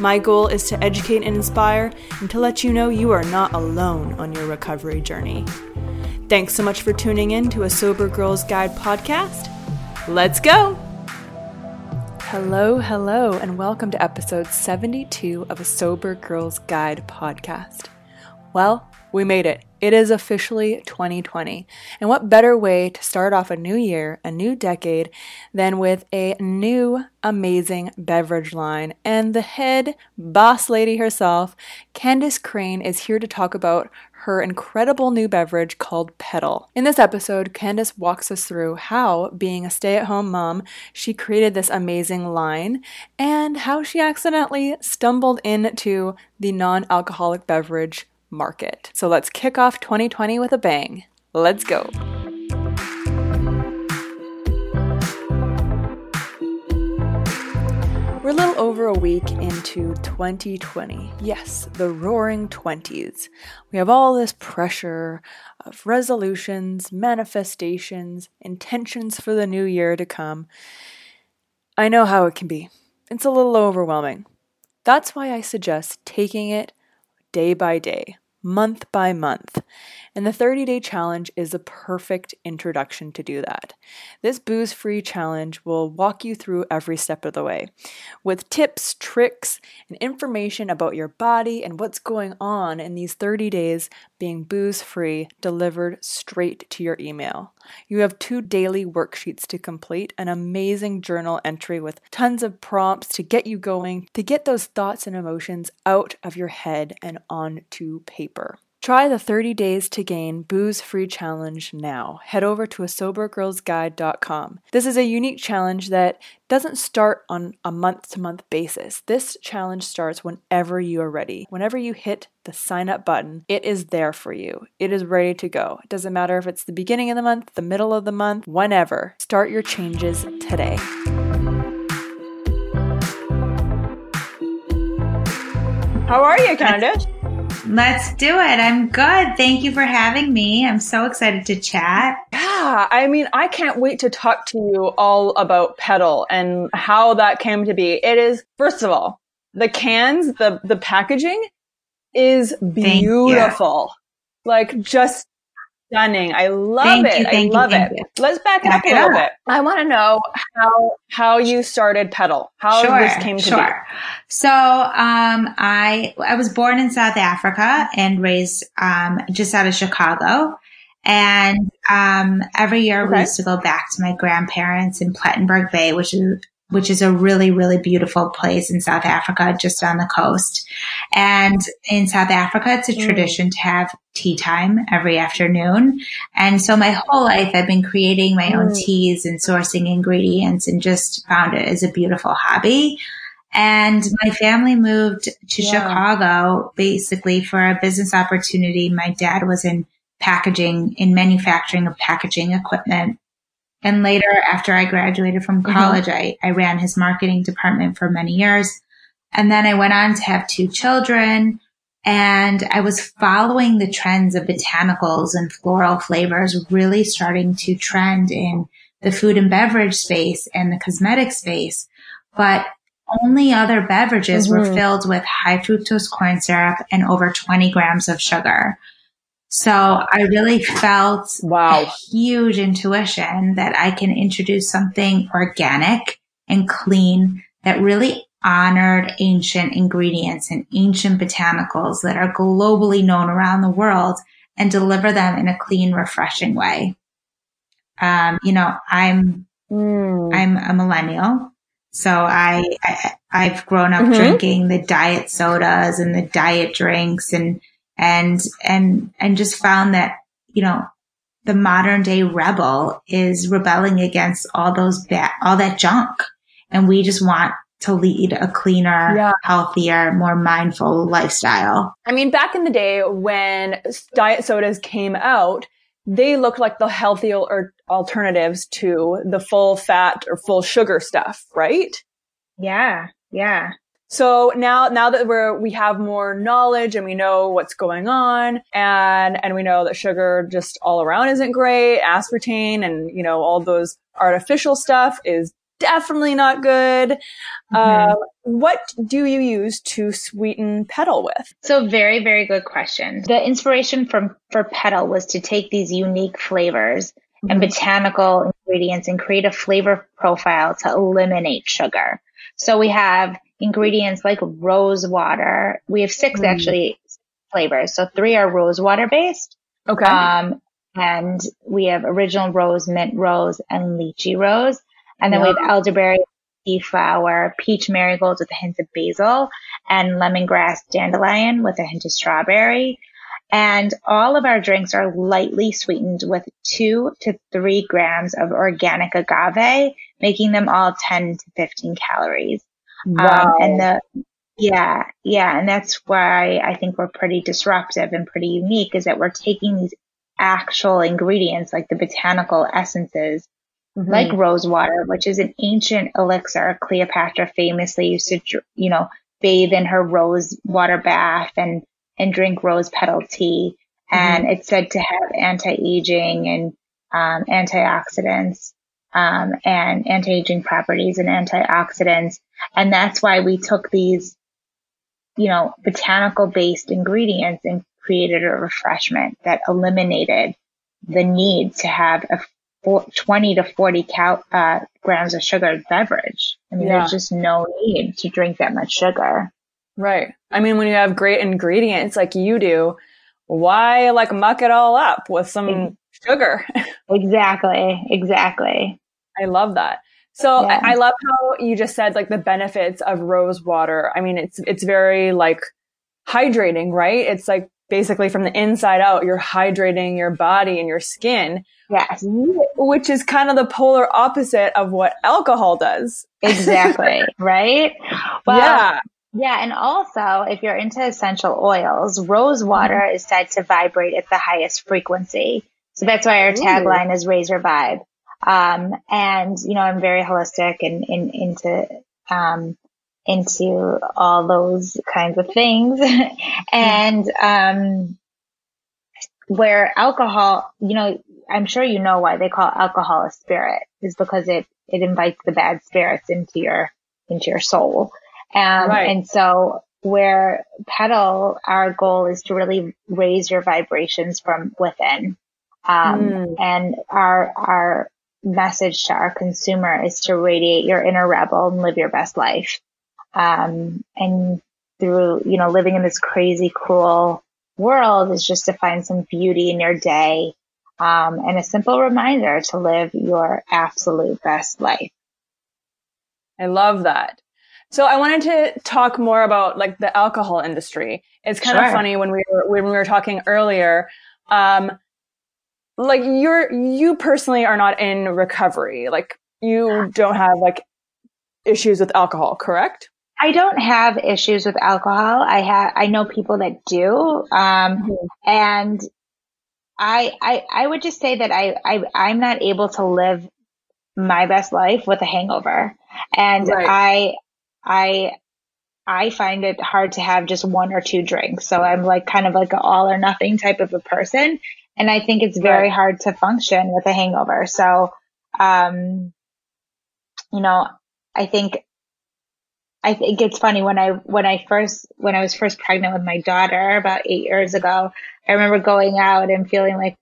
My goal is to educate and inspire and to let you know you are not alone on your recovery journey. Thanks so much for tuning in to a Sober Girls Guide podcast. Let's go! Hello, hello, and welcome to episode 72 of a Sober Girls Guide podcast. Well, we made it. It is officially 2020. And what better way to start off a new year, a new decade, than with a new amazing beverage line? And the head boss lady herself, Candice Crane, is here to talk about her incredible new beverage called Petal. In this episode, Candice walks us through how, being a stay at home mom, she created this amazing line and how she accidentally stumbled into the non alcoholic beverage market. So let's kick off 2020 with a bang. Let's go. We're a little over a week into 2020. Yes, the roaring 20s. We have all this pressure of resolutions, manifestations, intentions for the new year to come. I know how it can be. It's a little overwhelming. That's why I suggest taking it day by day month by month. And the 30 day challenge is a perfect introduction to do that. This booze free challenge will walk you through every step of the way with tips, tricks, and information about your body and what's going on in these 30 days being booze free delivered straight to your email. You have two daily worksheets to complete, an amazing journal entry with tons of prompts to get you going, to get those thoughts and emotions out of your head and onto paper. Try the 30 Days to Gain Booze Free Challenge now. Head over to a sobergirlsguide.com. This is a unique challenge that doesn't start on a month to month basis. This challenge starts whenever you are ready. Whenever you hit the sign up button, it is there for you. It is ready to go. It doesn't matter if it's the beginning of the month, the middle of the month, whenever. Start your changes today. How are you, Candice? Let's do it. I'm good. Thank you for having me. I'm so excited to chat. Yeah, I mean, I can't wait to talk to you all about Petal and how that came to be. It is, first of all, the cans, the the packaging is beautiful. Like just stunning. I love thank it. You, I love you, it. You. Let's back it up a little bit. I want to know how how you started Petal, How sure, this came to sure. be. So, um, I I was born in South Africa and raised um, just out of Chicago. And um, every year okay. we used to go back to my grandparents in Plettenberg Bay, which is which is a really, really beautiful place in South Africa, just on the coast. And in South Africa, it's a mm. tradition to have tea time every afternoon. And so my whole life, I've been creating my mm. own teas and sourcing ingredients and just found it as a beautiful hobby. And my family moved to yeah. Chicago basically for a business opportunity. My dad was in packaging, in manufacturing of packaging equipment. And later, after I graduated from mm-hmm. college, mm-hmm. I, I ran his marketing department for many years. And then I went on to have two children. And I was following the trends of botanicals and floral flavors really starting to trend in the food and beverage space and the cosmetic space. But only other beverages mm-hmm. were filled with high fructose corn syrup and over 20 grams of sugar. So I really felt wow. a huge intuition that I can introduce something organic and clean that really honored ancient ingredients and ancient botanicals that are globally known around the world and deliver them in a clean, refreshing way. Um, you know, I'm, mm. I'm a millennial. So I, I have grown up mm-hmm. drinking the diet sodas and the diet drinks and, and, and, and just found that, you know, the modern day rebel is rebelling against all those bad, all that junk. And we just want to lead a cleaner, yeah. healthier, more mindful lifestyle. I mean, back in the day when diet sodas came out, they looked like the healthier er, alternatives to the full fat or full sugar stuff, right? Yeah. Yeah. So now, now that we're, we have more knowledge and we know what's going on and, and we know that sugar just all around isn't great, aspartame and, you know, all those artificial stuff is definitely not good. Mm-hmm. Uh, what do you use to sweeten Petal with? So very, very good question. The inspiration from for Petal was to take these unique flavors mm-hmm. and botanical ingredients and create a flavor profile to eliminate sugar. So we have ingredients like rose water. We have 6 mm-hmm. actually flavors. So three are rose water based. Okay. Um, and we have original rose, mint rose, and lychee rose. And then we have elderberry, tea flower, peach marigolds with a hint of basil, and lemongrass dandelion with a hint of strawberry. And all of our drinks are lightly sweetened with two to three grams of organic agave, making them all 10 to 15 calories. Wow. Um, and the, yeah, yeah. And that's why I think we're pretty disruptive and pretty unique is that we're taking these actual ingredients like the botanical essences mm-hmm. like rose water, which is an ancient elixir. Cleopatra famously used to, you know, bathe in her rose water bath and, and drink rose petal tea. Mm-hmm. And it's said to have anti-aging and, um, antioxidants, um, and anti-aging properties and antioxidants. And that's why we took these, you know, botanical based ingredients and created a refreshment that eliminated the need to have a 20 to 40 cal- uh, grams of sugar beverage. I mean, yeah. there's just no need to drink that much sugar. Right. I mean, when you have great ingredients like you do, why like muck it all up with some sugar? exactly. Exactly. I love that. So yeah. I, I love how you just said like the benefits of rose water. I mean, it's, it's very like hydrating, right? It's like basically from the inside out, you're hydrating your body and your skin. Yes. Which is kind of the polar opposite of what alcohol does. Exactly. right? Well, yeah. Yeah. And also, if you're into essential oils, rose water mm-hmm. is said to vibrate at the highest frequency. So that's why our tagline is Raise Your Vibe. Um, and, you know, I'm very holistic and in, into, um, into all those kinds of things. and, um, where alcohol, you know, I'm sure you know why they call alcohol a spirit is because it, it invites the bad spirits into your, into your soul. Um, right. and so where Petal, our goal is to really raise your vibrations from within. Um, mm. and our, our message to our consumer is to radiate your inner rebel and live your best life. Um, and through, you know, living in this crazy, cruel world is just to find some beauty in your day. Um, and a simple reminder to live your absolute best life. I love that. So I wanted to talk more about like the alcohol industry. It's kind sure. of funny when we were when we were talking earlier. Um, like you're you personally are not in recovery. Like you don't have like issues with alcohol, correct? I don't have issues with alcohol. I have, I know people that do. Um, mm-hmm. and I, I, I would just say that I, I, I'm not able to live my best life with a hangover. And right. I, I, I find it hard to have just one or two drinks. So I'm like kind of like an all or nothing type of a person. And I think it's very right. hard to function with a hangover. So, um, you know, I think, I think it's funny when I, when I first, when I was first pregnant with my daughter about eight years ago, I remember going out and feeling like,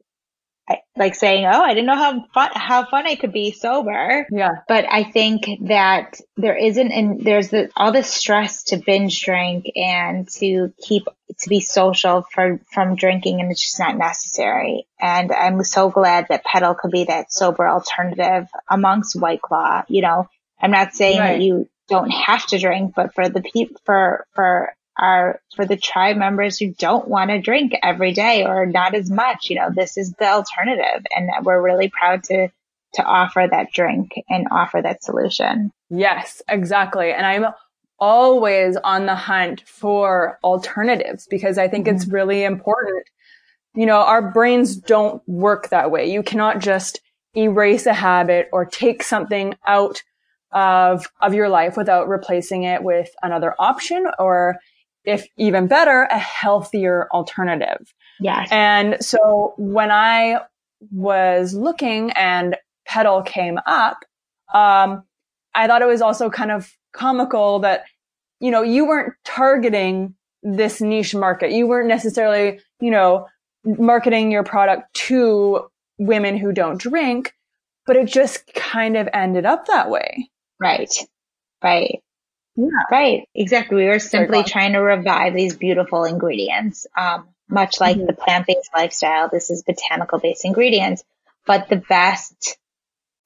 like saying, "Oh, I didn't know how fun how fun I could be sober." Yeah. But I think that there isn't, and there's the, all this stress to binge drink and to keep to be social for from drinking, and it's just not necessary. And I'm so glad that Petal could be that sober alternative amongst White Claw. You know, I'm not saying right. that you don't have to drink, but for the people for for are for the tribe members who don't want to drink every day or not as much. You know, this is the alternative and we're really proud to, to offer that drink and offer that solution. Yes, exactly. And I'm always on the hunt for alternatives because I think mm-hmm. it's really important. You know, our brains don't work that way. You cannot just erase a habit or take something out of of your life without replacing it with another option or if even better, a healthier alternative. Yes. And so when I was looking and Petal came up, um, I thought it was also kind of comical that, you know, you weren't targeting this niche market. You weren't necessarily, you know, marketing your product to women who don't drink, but it just kind of ended up that way. Right. Right. Yeah. Right. Exactly. We were simply trying to revive these beautiful ingredients. Um, much like mm-hmm. the plant-based lifestyle, this is botanical based ingredients, but the best.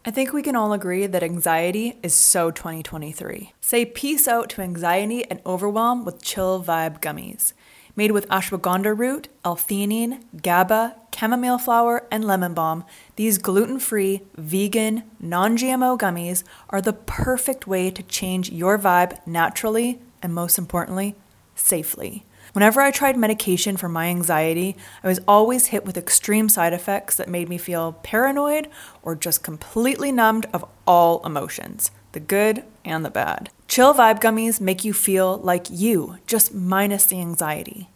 I think we can all agree that anxiety is so 2023. Say peace out to anxiety and overwhelm with chill vibe gummies. Made with ashwagandha root, L-theanine, GABA, chamomile flower, and lemon balm, these gluten free, vegan, non GMO gummies are the perfect way to change your vibe naturally and, most importantly, safely. Whenever I tried medication for my anxiety, I was always hit with extreme side effects that made me feel paranoid or just completely numbed of all emotions the good and the bad. Chill Vibe Gummies make you feel like you, just minus the anxiety.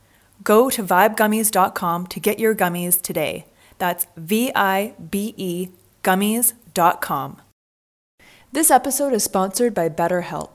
Go to vibegummies.com to get your gummies today. That's V I B E gummies.com. This episode is sponsored by BetterHelp.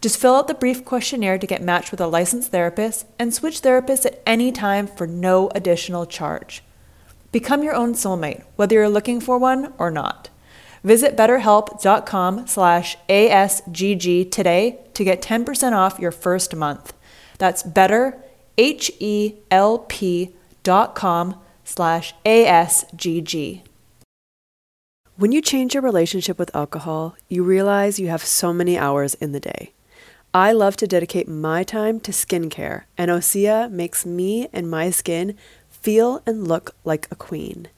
Just fill out the brief questionnaire to get matched with a licensed therapist and switch therapists at any time for no additional charge. Become your own soulmate, whether you're looking for one or not. Visit betterhelp.com slash ASGG today to get 10% off your first month. That's better, H-E-L-P dot com slash ASGG. When you change your relationship with alcohol, you realize you have so many hours in the day. I love to dedicate my time to skincare, and Osea makes me and my skin feel and look like a queen.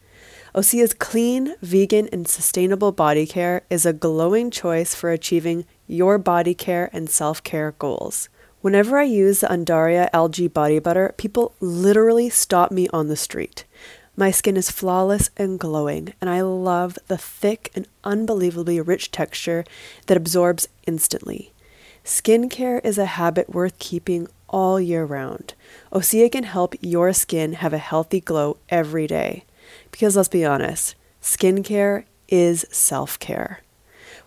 Osea's clean, vegan, and sustainable body care is a glowing choice for achieving your body care and self care goals. Whenever I use the Undaria algae body butter, people literally stop me on the street. My skin is flawless and glowing, and I love the thick and unbelievably rich texture that absorbs instantly. Skincare is a habit worth keeping all year round. Osea can help your skin have a healthy glow every day. Because let's be honest, skincare is self care.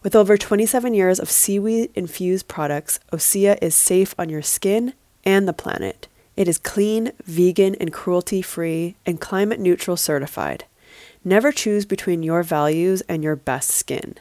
With over 27 years of seaweed infused products, Osea is safe on your skin and the planet. It is clean, vegan, and cruelty free, and climate neutral certified. Never choose between your values and your best skin.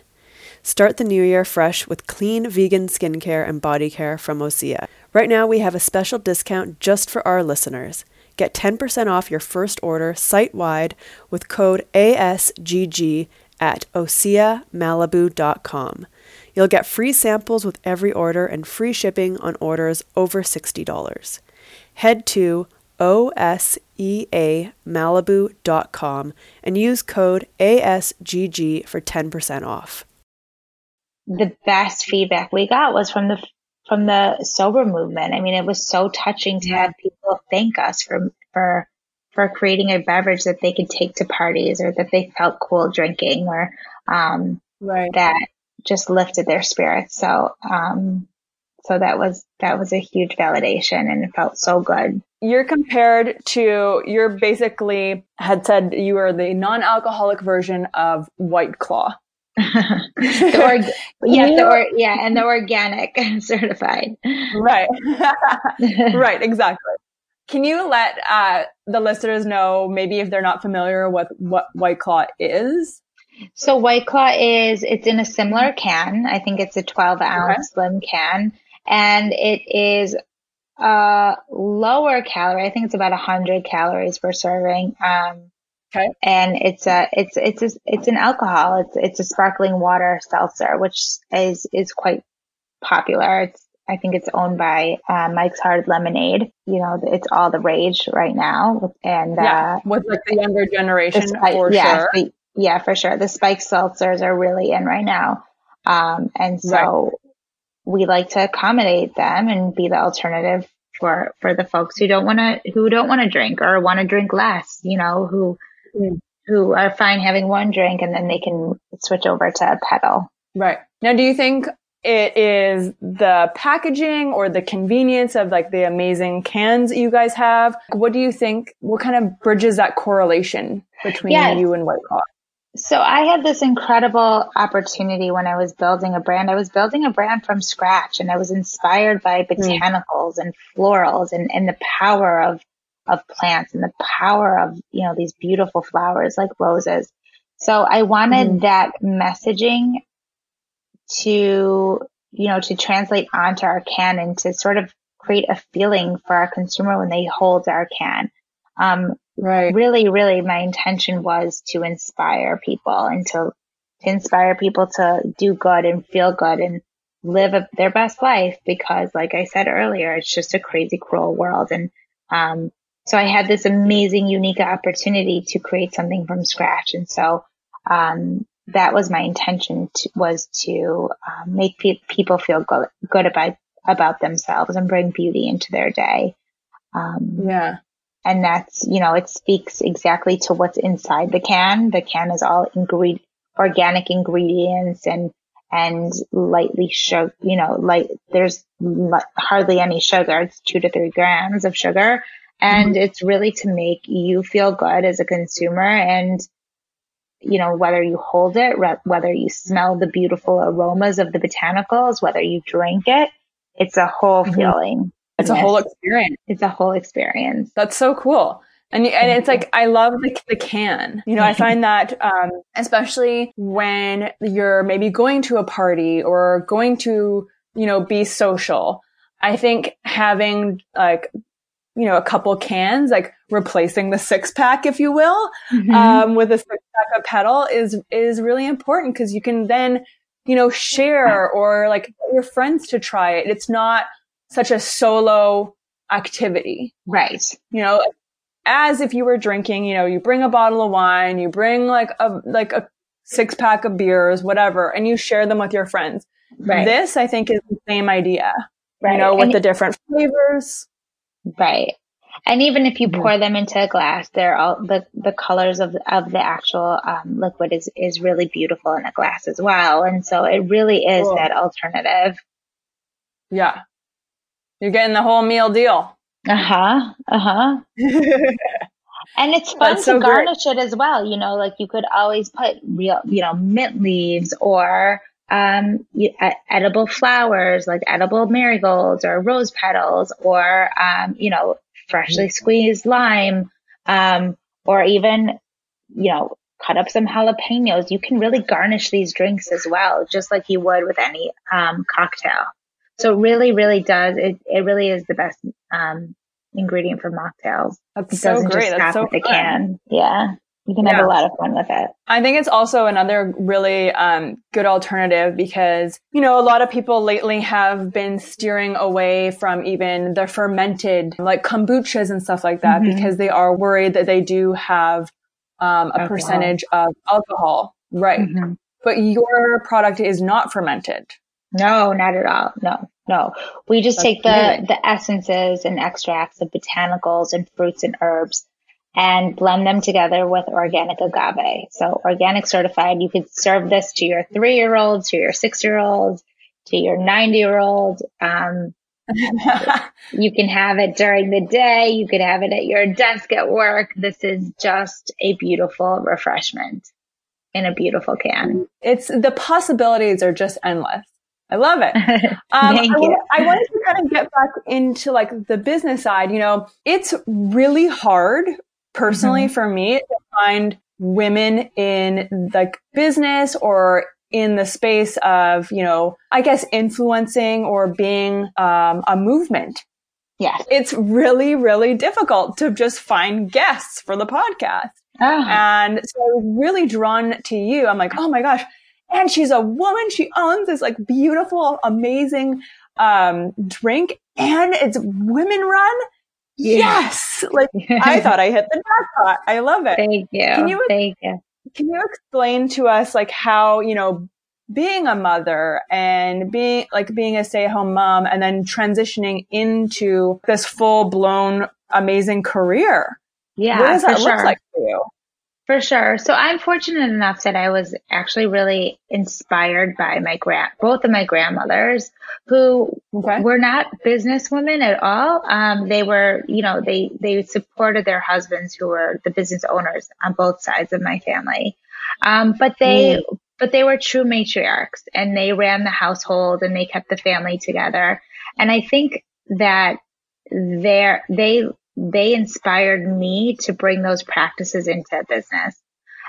Start the new year fresh with clean vegan skincare and body care from Osea. Right now, we have a special discount just for our listeners. Get 10% off your first order site wide with code ASGG at OseaMalibu.com. You'll get free samples with every order and free shipping on orders over $60. Head to OSEAMalibu.com and use code ASGG for 10% off. The best feedback we got was from the from the sober movement. I mean, it was so touching to have people thank us for for for creating a beverage that they could take to parties or that they felt cool drinking or um, right. that just lifted their spirits. So um, so that was that was a huge validation and it felt so good. You're compared to you're basically had said you are the non-alcoholic version of White Claw. The org- yeah, the or- yeah, and the organic certified. Right. right, exactly. Can you let uh, the listeners know maybe if they're not familiar with what White Claw is? So White Claw is it's in a similar can. I think it's a 12 ounce okay. slim can, and it is a lower calorie. I think it's about 100 calories per serving. Um, okay. And it's a it's it's a, it's an alcohol. It's it's a sparkling water seltzer, which is is quite popular. It's I think it's owned by uh, Mike's Hard Lemonade. You know, it's all the rage right now, and yeah, uh, with like the younger generation the, for yeah, sure. The, yeah, for sure. The spike seltzers are really in right now. Um, and so right. we like to accommodate them and be the alternative for, for the folks who don't want to, who don't want to drink or want to drink less, you know, who, mm. who are fine having one drink and then they can switch over to a Petal. Right. Now, do you think it is the packaging or the convenience of like the amazing cans that you guys have? What do you think? What kind of bridges that correlation between yes. you and White Claw? So I had this incredible opportunity when I was building a brand. I was building a brand from scratch and I was inspired by hmm. botanicals mm. and florals and, and the power of, of plants and the power of, you know, these beautiful flowers like roses. So I wanted mm. that messaging to, you know, to translate onto our can and to sort of create a feeling for our consumer when they hold our can. Um, Right. Really, really my intention was to inspire people and to, to inspire people to do good and feel good and live a, their best life because like I said earlier, it's just a crazy cruel world. And, um, so I had this amazing, unique opportunity to create something from scratch. And so, um, that was my intention to, was to um, make pe- people feel good, good about about themselves and bring beauty into their day. Um, yeah. And that's, you know, it speaks exactly to what's inside the can. The can is all ingred- organic ingredients and, and lightly sugar, you know, like there's hardly any sugar. It's two to three grams of sugar. And mm-hmm. it's really to make you feel good as a consumer and, you know, whether you hold it, whether you smell the beautiful aromas of the botanicals, whether you drink it, it's a whole mm-hmm. feeling. It's a whole experience. It's a whole experience. That's so cool. And, and it's like, I love the, the can. You know, I find that, um, especially when you're maybe going to a party or going to, you know, be social. I think having like, you know, a couple cans, like replacing the six pack, if you will, mm-hmm. um, with a six pack of Petal is, is really important because you can then, you know, share or like your friends to try it. It's not, such a solo activity. Right. You know, as if you were drinking, you know, you bring a bottle of wine, you bring like a, like a six pack of beers, whatever, and you share them with your friends. Right. This, I think, is the same idea. Right. You know, with and the different flavors. Right. And even if you pour them into a glass, they're all the, the colors of, of the actual um, liquid is, is really beautiful in a glass as well. And so it really is cool. that alternative. Yeah. You're getting the whole meal deal. Uh huh. Uh huh. and it's fun That's to so garnish great. it as well. You know, like you could always put real, you know, mint leaves or um, edible flowers like edible marigolds or rose petals or, um, you know, freshly squeezed lime, um, or even, you know, cut up some jalapenos. You can really garnish these drinks as well, just like you would with any um, cocktail. So it really, really does. It, it really is the best um, ingredient for mocktails. That's it so great. That's so fun. can. Yeah. You can yeah. have a lot of fun with it. I think it's also another really um, good alternative because, you know, a lot of people lately have been steering away from even the fermented, like kombuchas and stuff like that, mm-hmm. because they are worried that they do have um, a alcohol. percentage of alcohol. Right. Mm-hmm. But your product is not fermented. No, not at all. No, no. We just That's take the, the essences and extracts of botanicals and fruits and herbs and blend them together with organic agave. So organic certified, you could serve this to your three year old, to your six year old, to your 90 year old. Um, you can have it during the day. You could have it at your desk at work. This is just a beautiful refreshment in a beautiful can. It's the possibilities are just endless. I love it. Um, Thank I, you. I wanted to kind of get back into like the business side. You know, it's really hard personally mm-hmm. for me to find women in like business or in the space of, you know, I guess influencing or being um, a movement. Yes. It's really, really difficult to just find guests for the podcast. Oh. And so really drawn to you. I'm like, oh my gosh. And she's a woman. She owns this like beautiful, amazing um, drink and it's women run. Yes. Like I thought I hit the jackpot. I love it. Thank you. Can you, Thank you. Can you explain to us like how, you know, being a mother and being like being a stay at home mom and then transitioning into this full blown amazing career? Yeah. What does that look like for you? For sure. So I'm fortunate enough that I was actually really inspired by my grand, both of my grandmothers who okay. were not businesswomen at all. Um, they were, you know, they, they supported their husbands who were the business owners on both sides of my family. Um, but they, mm. but they were true matriarchs and they ran the household and they kept the family together. And I think that they they they inspired me to bring those practices into business.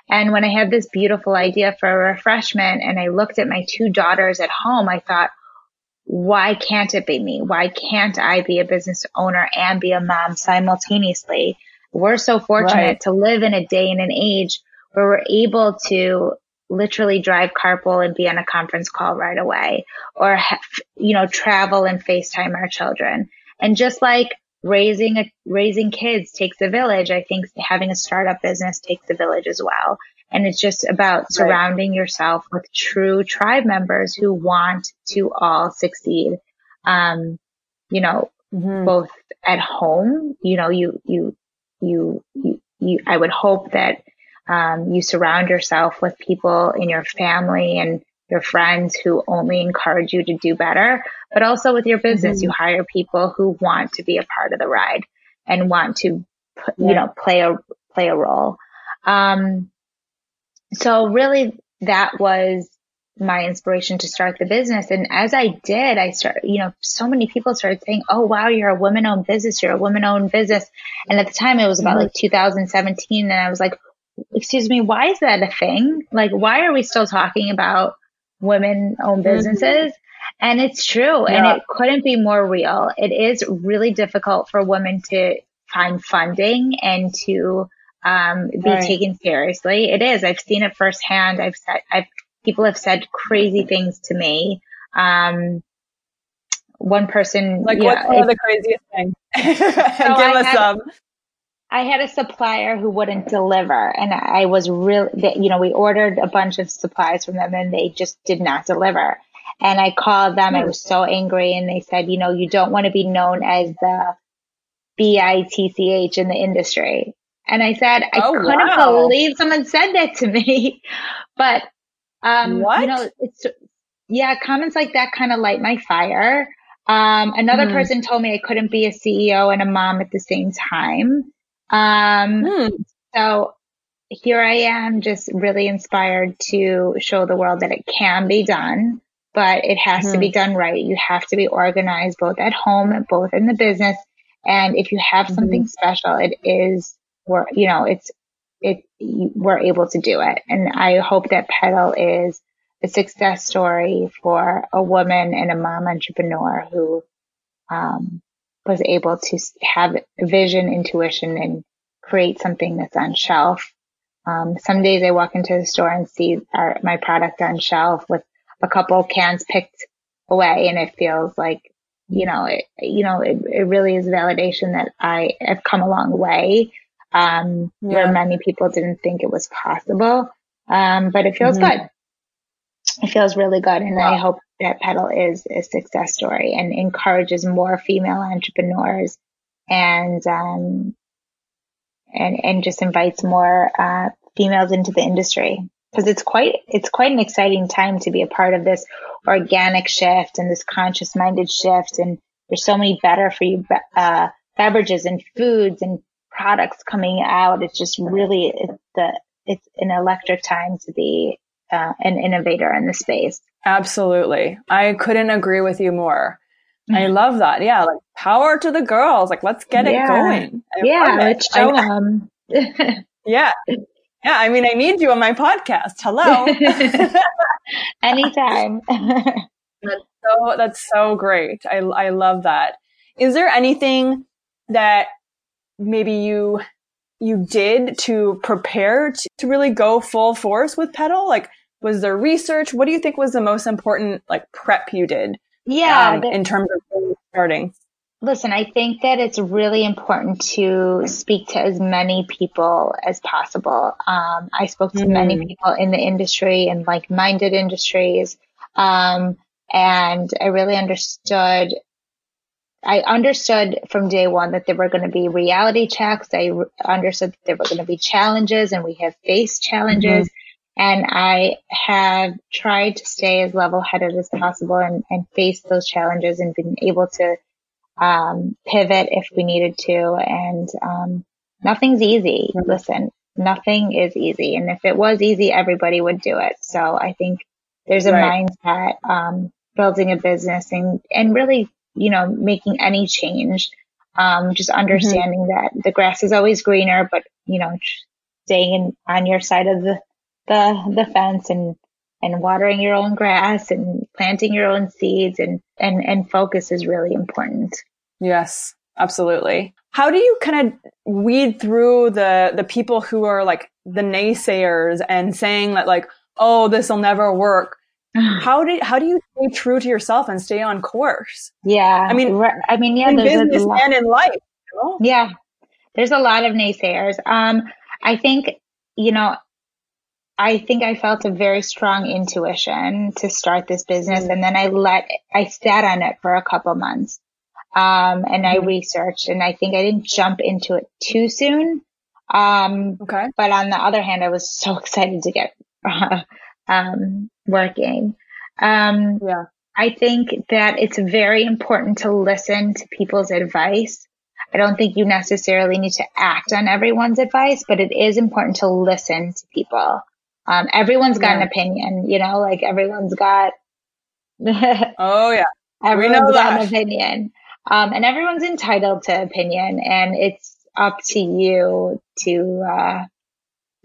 And when I had this beautiful idea for a refreshment and I looked at my two daughters at home, I thought, why can't it be me? Why can't I be a business owner and be a mom simultaneously? We're so fortunate right. to live in a day and an age where we're able to literally drive carpool and be on a conference call right away or, have, you know, travel and FaceTime our children. And just like raising a, raising kids takes a village. I think having a startup business takes a village as well. And it's just about surrounding right. yourself with true tribe members who want to all succeed. Um, you know, mm-hmm. both at home, you know, you, you, you, you, you, I would hope that, um, you surround yourself with people in your family and your friends who only encourage you to do better, but also with your business, mm-hmm. you hire people who want to be a part of the ride and want to, yeah. you know, play a, play a role. Um, so really that was my inspiration to start the business. And as I did, I started, you know, so many people started saying, Oh, wow, you're a woman owned business. You're a woman owned business. And at the time it was about mm-hmm. like 2017. And I was like, excuse me, why is that a thing? Like, why are we still talking about women owned mm-hmm. businesses. Mm-hmm. And it's true. Yeah. And it couldn't be more real. It is really difficult for women to find funding and to um, be right. taken seriously. It is. I've seen it firsthand. I've said, I've, people have said crazy things to me. Um, one person, like what's one of the craziest things? Give us some. I had a supplier who wouldn't deliver and I was really, you know, we ordered a bunch of supplies from them and they just did not deliver. And I called them. I was so angry and they said, you know, you don't want to be known as the B-I-T-C-H in the industry. And I said, I oh, couldn't wow. believe someone said that to me. but, um, what? you know, it's, yeah, comments like that kind of light my fire. Um, another mm. person told me I couldn't be a CEO and a mom at the same time. Um, hmm. so here I am just really inspired to show the world that it can be done, but it has mm-hmm. to be hmm. done right. You have to be organized both at home, and both in the business. And if you have mm-hmm. something special, it is, or, you know, it's it, we're able to do it. And I hope that Petal is a success story for a woman and a mom entrepreneur who, um, was able to have vision, intuition, and create something that's on shelf. Um, some days I walk into the store and see our, my product on shelf with a couple cans picked away, and it feels like, you know, it, you know, it, it really is validation that I have come a long way, um, yeah. where many people didn't think it was possible. Um, but it feels mm-hmm. good. It feels really good, and wow. I hope that Petal is a success story and encourages more female entrepreneurs and um, and and just invites more uh, females into the industry because it's quite it's quite an exciting time to be a part of this organic shift and this conscious minded shift and there's so many better for you uh, beverages and foods and products coming out it's just really it's the it's an electric time to be uh, an innovator in the space absolutely i couldn't agree with you more I mm-hmm. love that. Yeah, like power to the girls. Like let's get yeah. it going. I yeah, let's show them. yeah. Yeah, I mean, I need you on my podcast. Hello. Anytime. that's so that's so great. I I love that. Is there anything that maybe you you did to prepare to, to really go full force with Petal Like was there research? What do you think was the most important like prep you did? Yeah, um, in terms of starting. Listen, I think that it's really important to speak to as many people as possible. Um, I spoke to mm-hmm. many people in the industry and like minded industries. Um, and I really understood, I understood from day one that there were going to be reality checks. I re- understood that there were going to be challenges and we have faced challenges. Mm-hmm. And I have tried to stay as level headed as possible and, and face those challenges and been able to um, pivot if we needed to. And um, nothing's easy. Mm-hmm. Listen, nothing is easy. And if it was easy, everybody would do it. So I think there's a right. mindset, um, building a business and, and really, you know, making any change. Um, just mm-hmm. understanding mm-hmm. that the grass is always greener, but you know, staying in, on your side of the, the, the fence and and watering your own grass and planting your own seeds and, and, and focus is really important. Yes, absolutely. How do you kind of weed through the, the people who are like the naysayers and saying that like, oh, this will never work? how do how do you stay true to yourself and stay on course? Yeah, I mean, I mean, yeah, in business and in life. You know? Yeah, there's a lot of naysayers. Um, I think you know I think I felt a very strong intuition to start this business. And then I let, I sat on it for a couple months. Um, and I mm-hmm. researched and I think I didn't jump into it too soon. Um, okay. but on the other hand, I was so excited to get, uh, um, working. Um, yeah. I think that it's very important to listen to people's advice. I don't think you necessarily need to act on everyone's advice, but it is important to listen to people. Um, everyone's got yeah. an opinion, you know, like everyone's got. oh yeah. Everyone's got an opinion. Um, and everyone's entitled to opinion and it's up to you to, uh,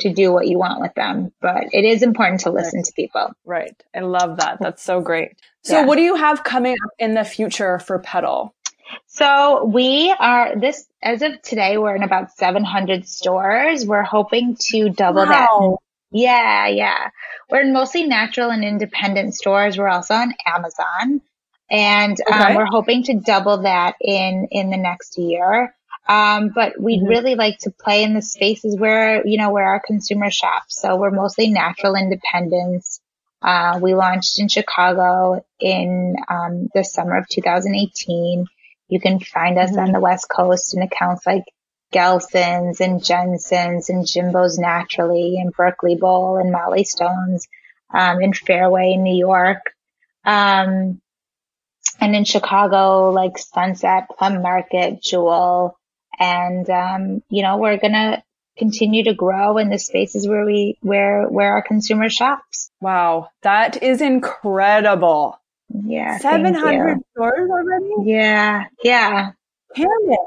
to do what you want with them. But it is important to listen right. to people. Right. I love that. That's so great. So yeah. what do you have coming up in the future for Petal? So we are this as of today, we're in about 700 stores. We're hoping to double wow. Yeah, yeah. We're in mostly natural and independent stores. We're also on Amazon, and um, okay. we're hoping to double that in in the next year. Um, but we'd mm-hmm. really like to play in the spaces where you know where our consumer shops. So we're mostly natural independents. Uh, we launched in Chicago in um, the summer of 2018. You can find us mm-hmm. on the West Coast in accounts like Gelson's and Jensen's and Jimbo's Naturally and Berkeley Bowl and Mollie Stone's um, in Fairway, New York. Um, and in Chicago, like Sunset, Plum Market, Jewel. And, um, you know, we're going to continue to grow in the spaces where we, where, where our consumer shops. Wow. That is incredible. Yeah. 700 stores already? Yeah. Yeah. Damn it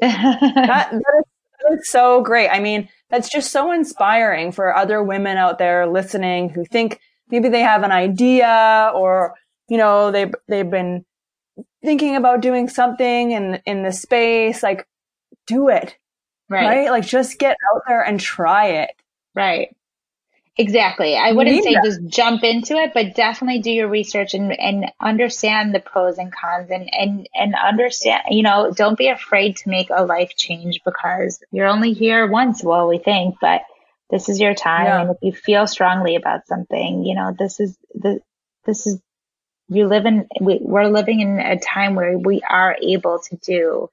that, that, is, that is so great. I mean, that's just so inspiring for other women out there listening who think maybe they have an idea or, you know, they've, they've been thinking about doing something in, in the space. Like, do it. Right. right? Like, just get out there and try it. Right. Exactly. I wouldn't say that. just jump into it, but definitely do your research and, and understand the pros and cons and, and, and understand, you know, don't be afraid to make a life change because you're only here once, well, we think, but this is your time. Yeah. And if you feel strongly about something, you know, this is the, this is, you live in, we, we're living in a time where we are able to do,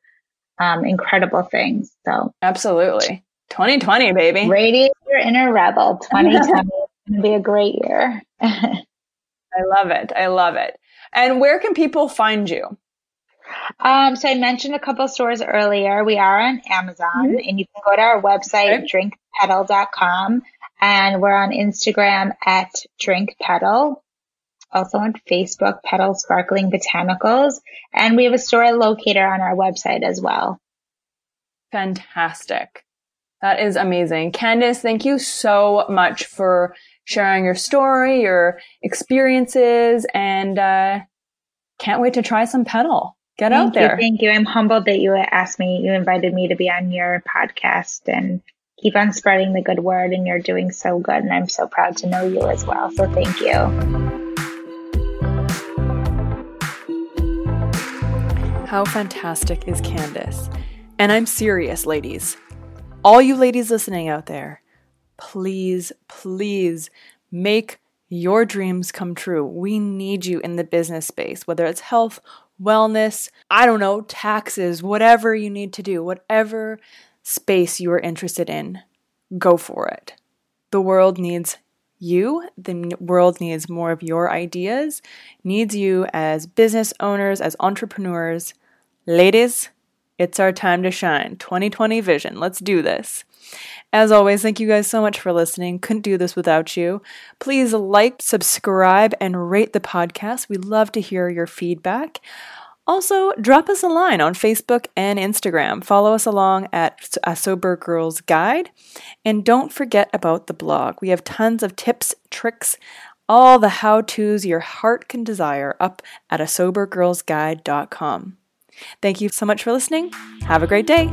um, incredible things. So absolutely. 2020, baby. Radiate your inner rebel. 2020 is going to be a great year. I love it. I love it. And where can people find you? Um, so I mentioned a couple stores earlier. We are on Amazon mm-hmm. and you can go to our website, okay. drinkpetal.com and we're on Instagram at drinkpetal. Also on Facebook, Petal Sparkling Botanicals. And we have a store locator on our website as well. Fantastic. That is amazing. Candice, thank you so much for sharing your story, your experiences, and uh, can't wait to try some Petal. Get thank out there. You, thank you. I'm humbled that you asked me, you invited me to be on your podcast and keep on spreading the good word. And you're doing so good. And I'm so proud to know you as well. So thank you. How fantastic is Candice? And I'm serious, ladies all you ladies listening out there, please, please make your dreams come true. We need you in the business space, whether it's health, wellness, I don't know, taxes, whatever you need to do, whatever space you are interested in, go for it. The world needs you. The world needs more of your ideas, needs you as business owners, as entrepreneurs. Ladies, it's our time to shine. 2020 vision. Let's do this. As always, thank you guys so much for listening. Couldn't do this without you. Please like, subscribe, and rate the podcast. We love to hear your feedback. Also, drop us a line on Facebook and Instagram. Follow us along at A Sober Girls Guide. And don't forget about the blog. We have tons of tips, tricks, all the how to's your heart can desire up at a sobergirlsguide.com. Thank you so much for listening. Have a great day.